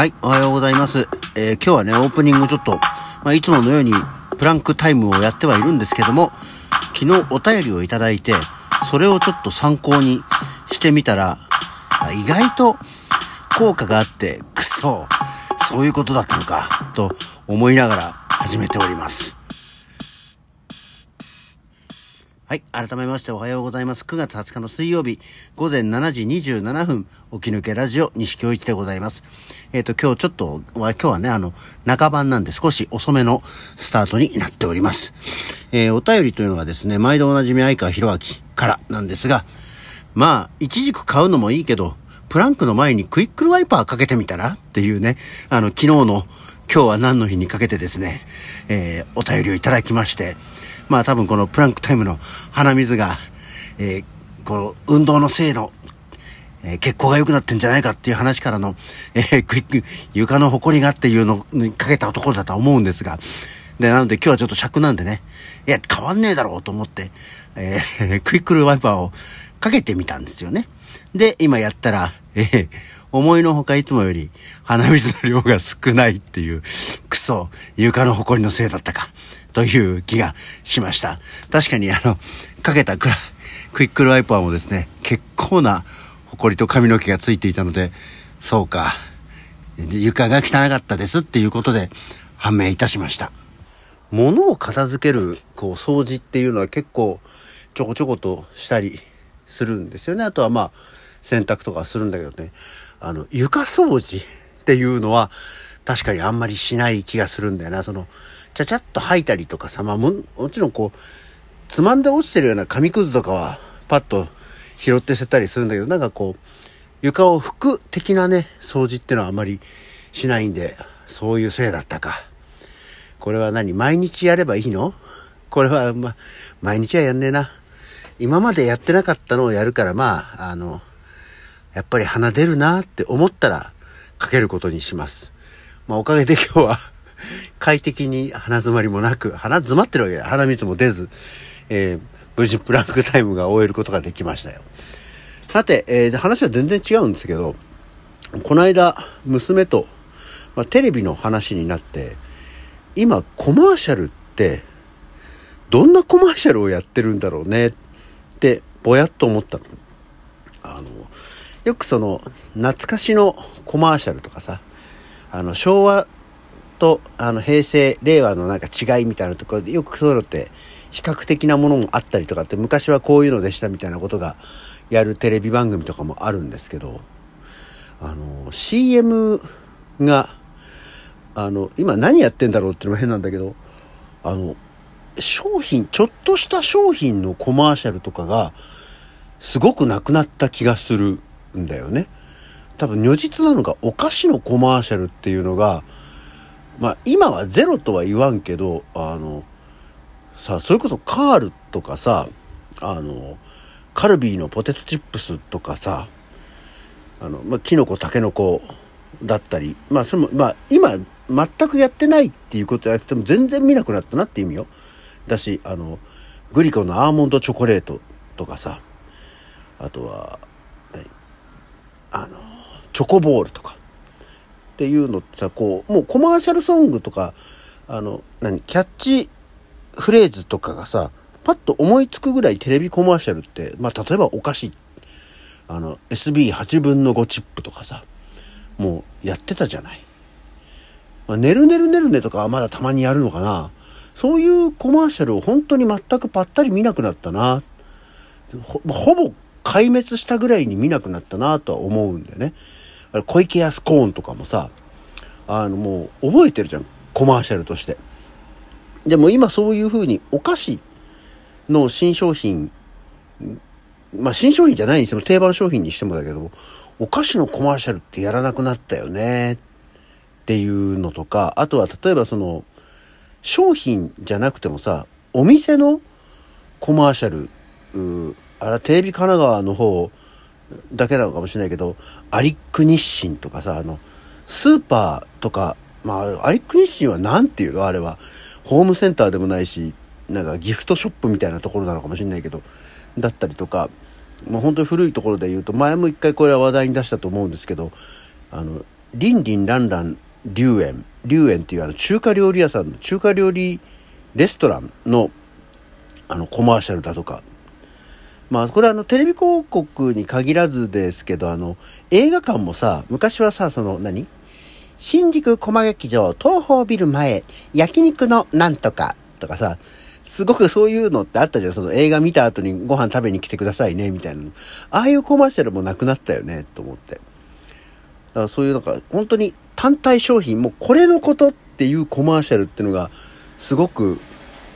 はい、おはようございます。えー今日はね、オープニングちょっと、まあ、いつものようにプランクタイムをやってはいるんですけども、昨日お便りをいただいて、それをちょっと参考にしてみたら、意外と効果があって、くそ、そういうことだったのか、と思いながら始めております。はい。改めましておはようございます。9月20日の水曜日、午前7時27分、起き抜けラジオ、西京一でございます。えっ、と、今日ちょっと、は今日はね、あの、中盤なんで少し遅めのスタートになっております。えーお便りというのがですね、毎度おなじみ相川博明からなんですが、まあ、一軸買うのもいいけど、プランクの前にクイックルワイパーかけてみたら？っていうね、あの、昨日の今日は何の日にかけてですね、えーお便りをいただきまして、まあ多分このプランクタイムの鼻水が、えーこの運動のせいの、えー血行が良くなってんじゃないかっていう話からの、えークイック、床の埃がっていうのにかけたところだとは思うんですが、で、なので今日はちょっと尺なんでね、いや、変わんねえだろうと思って、えー クイックルワイパーをかけてみたんですよね。で、今やったら、えー思いのほかいつもより鼻水の量が少ないっていう、クソ、床の埃のせいだったか、という気がしました。確かにあの、かけたクラスクイックルワイパーもですね、結構な埃と髪の毛がついていたので、そうか、床が汚かったですっていうことで判明いたしました。物を片付ける、こう、掃除っていうのは結構ちょこちょことしたりするんですよね。あとはまあ、洗濯とかするんだけどね。あの、床掃除っていうのは確かにあんまりしない気がするんだよな。その、ちゃちゃっと吐いたりとかさ、まあも、もちろんこう、つまんで落ちてるような紙くずとかはパッと拾って捨てたりするんだけど、なんかこう、床を拭く的なね、掃除ってのはあまりしないんで、そういうせいだったか。これは何？毎日やればいいの？これは、ま、毎日はやんねえな。今までやってなかったのをやるから、まあ、あの、やっぱり鼻出るなって思ったら、かけることにします。まあ、おかげで今日は、快適に鼻詰まりもなく、鼻詰まってるわけだ。鼻水も出ず、えー無事プランクタイムが終えることができましたよ。さて、えー話は全然違うんですけど、この間、娘と、まあ、テレビの話になって、今、コマーシャルって、どんなコマーシャルをやってるんだろうねって、ぼやっと思ったの。あの、よくその、懐かしのコマーシャルとかさ、あの、昭和と、あの、平成、令和のなんか違いみたいなところで、よくそういうのって、比較的なものもあったりとかって、昔はこういうのでしたみたいなことが、やるテレビ番組とかもあるんですけど、あの、CM が、あの、今何やってんだろうっていうのも変なんだけど、あの、商品、ちょっとした商品のコマーシャルとかが、すごくなくなった気がするんだよね。多分如実なのがお菓子のコマーシャルっていうのが、まあ今はゼロとは言わんけど、あの、さ、それこそカールとかさ、あの、カルビーのポテトチップスとかさ、あの、まあ、キノコ、タケノコだったり、まあ、それも、まあ、今、全くやってないっていうことじゃなくても、全然見なくなったなって意味よ。だし、あの、グリコのアーモンドチョコレートとかさ、あとは、あの、チョコボールとか、っていうのってさ、こう、もうコマーシャルソングとか、あの、何、キャッチフレーズとかがさ、パッと思いつくぐらいテレビコマーシャルって、まあ、例えばお菓子、あの、SB8 分の5チップとかさ、もうやってたじゃない。まあ、ねるねるねるねとかはまだたまにやるのかな。そういうコマーシャルを本当に全くぱったり見なくなったな。ほほぼ壊滅したぐらいに見なくなったなとは思うんだよね。あれ小池屋スコーンとかもさ、あのもう覚えてるじゃん。コマーシャルとして。でも今そういう風にお菓子の新商品、まあ新商品じゃないにしても定番商品にしてもだけど、お菓子のコマーシャルってやらなくなったよねっていうのとか、あとは例えばその商品じゃなくてもさ、お店のコマーシャル、あれテレビ神奈川の方だけなのかもしれないけど、アリック日清とかさ、あの、スーパーとか、まあ、アリック日清は何ていうの？あれは。ホームセンターでもないし、なんかギフトショップみたいなところなのかもしれないけど、だったりとか、まあ本当に古いところで言うと、前も一回これは話題に出したと思うんですけど、あの、リンリンランラン龍園龍園っていうあの中華料理屋さんの中華料理レストランのあのコマーシャルだとかまあこれはあのテレビ広告に限らずですけどあの映画館もさ昔はさその何？新宿駒劇場東宝ビル前焼肉のなんとかとかさすごくそういうのってあったじゃん。その映画見た後にご飯食べに来てくださいね、みたいなああいうコマーシャルもなくなったよね、と思って。だからそういうなんか、本当に単体商品、もうこれのことっていうコマーシャルっていうのが、すごく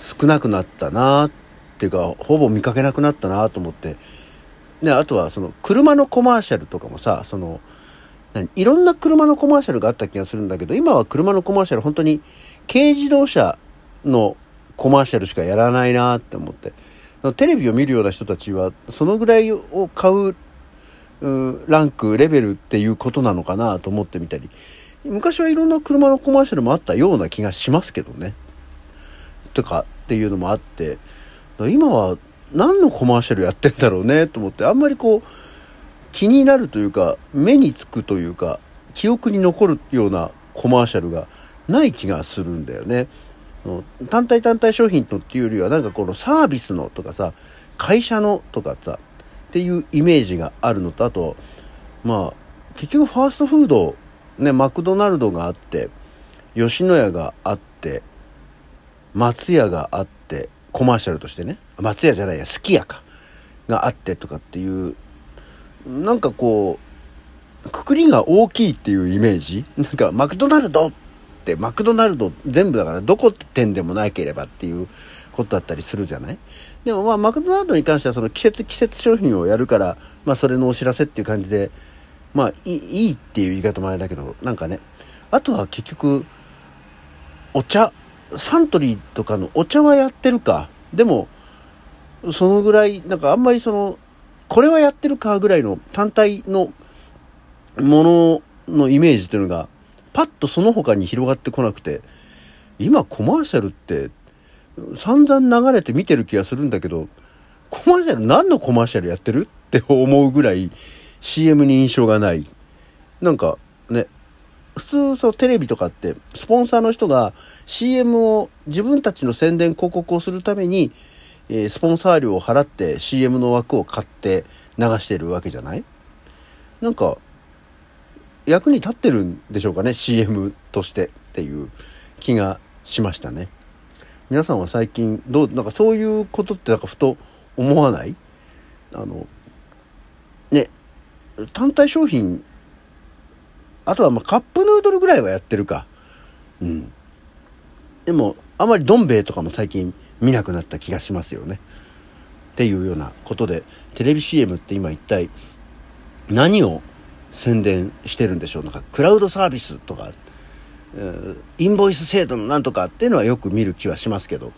少なくなったなっていうか、ほぼ見かけなくなったなと思って。ね、あとはその車のコマーシャルとかもさ、その、いろんな車のコマーシャルがあった気がするんだけど、今は車のコマーシャル本当に軽自動車のコマーシャルしかやらないなって思って。テレビを見るような人たちは、そのぐらいを買うランク、レベルっていうことなのかなと思ってみたり。昔はいろんな車のコマーシャルもあったような気がしますけどね。とかっていうのもあって、今は何のコマーシャルやってんだろうねと思って、あんまりこう、気になるというか、目につくというか、記憶に残るようなコマーシャルがない気がするんだよね。単体単体商品のっていうよりはなんかこのサービスのとかさ会社のとかさっていうイメージがあるのとあとまあ結局ファーストフードねマクドナルドがあって吉野家があって松屋があってコマーシャルとしてね松屋じゃないやすき家かがあってとかっていうなんかこうくくりが大きいっていうイメージ？なんかマクドナルドってマクドナルド全部だからどこ店でもなければっていうことだったりするじゃない？でもまあマクドナルドに関してはその季節季節商品をやるからまあそれのお知らせっていう感じでまあいいっていう言い方もあれだけどなんかね。あとは結局お茶。サントリーとかのお茶はやってるかでもそのぐらいなんかあんまりそのこれはやってるかぐらいの単体のもののイメージというのがパッとその他に広がってこなくて、今コマーシャルって散々流れて見てる気がするんだけど、コマーシャル何のコマーシャルやってる？って思うぐらい CM に印象がない。なんかね、普通そうテレビとかってスポンサーの人が CM を自分たちの宣伝広告をするために、えー、スポンサー料を払って CM の枠を買って流してるわけじゃない？なんか役に立ってるんでしょうかね？CM としてっていう気がしましたね。皆さんは最近どうなんかそういうことってなんかふと思わない？あのね単体商品あとはまあカップヌードルぐらいはやってるか。うん。でもあまりどん兵衛とかも最近見なくなった気がしますよね。っていうようなことでテレビ CM って今一体何を宣伝してるんでしょうなんか。クラウドサービスとか、インボイス制度のなんとかっていうのはよく見る気はしますけど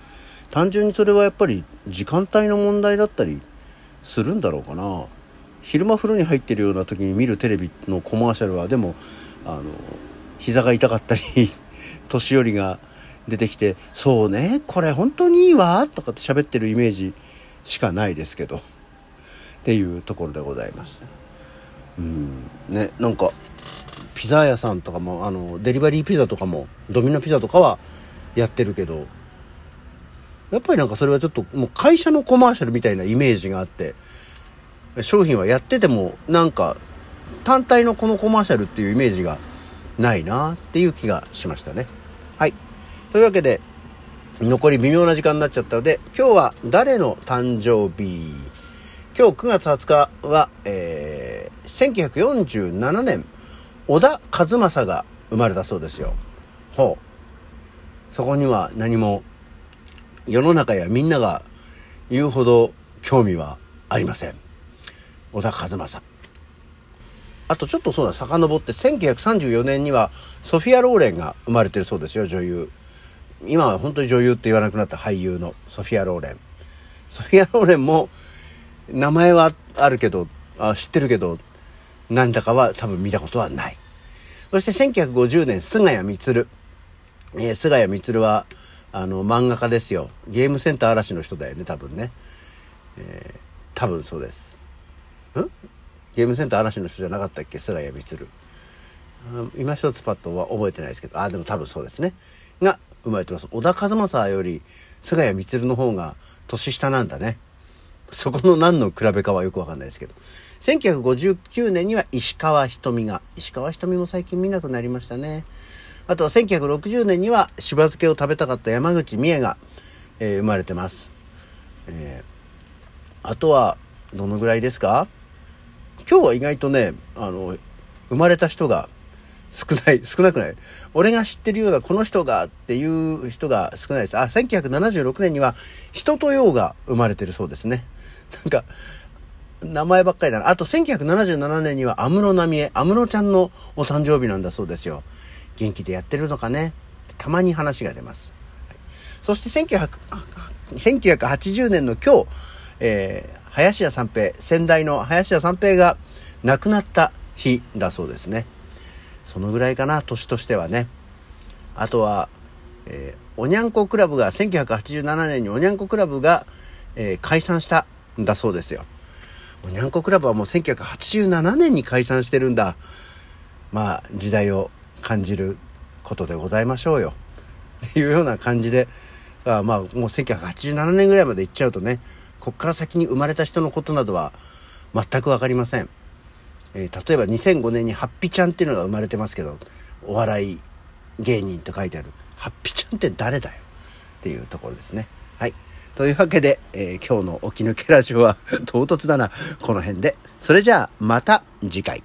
単純にそれはやっぱり時間帯の問題だったりするんだろうかな。昼間風呂に入ってるような時に見るテレビのコマーシャルはでもあの膝が痛かったり年寄りが出てきて「そうねこれ本当にいいわ」とかって喋ってるイメージしかないですけどっていうところでございます。うんねなんかピザ屋さんとかもあのデリバリーピザとかもドミノピザとかはやってるけどやっぱりなんかそれはちょっともう会社のコマーシャルみたいなイメージがあって商品はやっててもなんか単体のこのコマーシャルっていうイメージがないなっていう気がしましたねはいというわけで残り微妙な時間になっちゃったので今日は誰の誕生日？今日9月20日は、えー、1947年、小田和正が生まれたそうですよ。ほう。そこには何も、世の中やみんなが言うほど興味はありません。小田和正。あとちょっとそうだ、遡って1934年にはソフィア・ローレンが生まれてるそうですよ、女優。今は本当に女優って言わなくなった俳優のソフィア・ローレン。ソフィア・ローレンも名前はあるけど、あ知ってるけど、なんだかは多分見たことはない。そして1950年、菅谷充。えー、菅谷充は、あの、漫画家ですよ。ゲームセンター嵐の人だよね、多分ね。えー、多分そうです。ん？ゲームセンター嵐の人じゃなかったっけ？菅谷充。今一つパッとは覚えてないですけど、あ、でも多分そうですね。が生まれてます。小田和正より菅谷光の方が年下なんだね。そこの何の比べかはよくわかんないですけど。1959年には石川瞳が、石川瞳も最近見なくなりましたね。あとは1960年にはしば漬けを食べたかった山口美恵が、えー、生まれてます。えー、あとは、どのぐらいですか？今日は意外とね、あの、生まれた人が少ない、少なくない。俺が知ってるようなこの人がっていう人が少ないです。あ、1976年には人と用が生まれてるそうですね。なんか、名前ばっかりだな。あと1977年には安室奈美恵、安室ちゃんのお誕生日なんだそうですよ。元気でやってるのかね。たまに話が出ます。はい、そして1980年の今日、えー、林家三平、先代の林家三平が亡くなった日だそうですね。そのぐらいかな、年としてはね。あとは、えー、おにゃんこクラブが、1987年におにゃんこクラブが、えー、解散したんだそうですよ。おにゃんこクラブはもう1987年に解散してるんだ。まあ、時代を感じることでございましょうよ。っ ていうような感じで、あまあ、もう1987年ぐらいまで行っちゃうとね、こっから先に生まれた人のことなどは全く分かりません。えー、例えば2005年にハッピちゃんっていうのが生まれてますけど、お笑い芸人と書いてある。ハッピちゃんって誰だよ？っていうところですね。はい。というわけで、えー、今日の起き抜けラジオは唐突だな。この辺で。それじゃあ、また次回。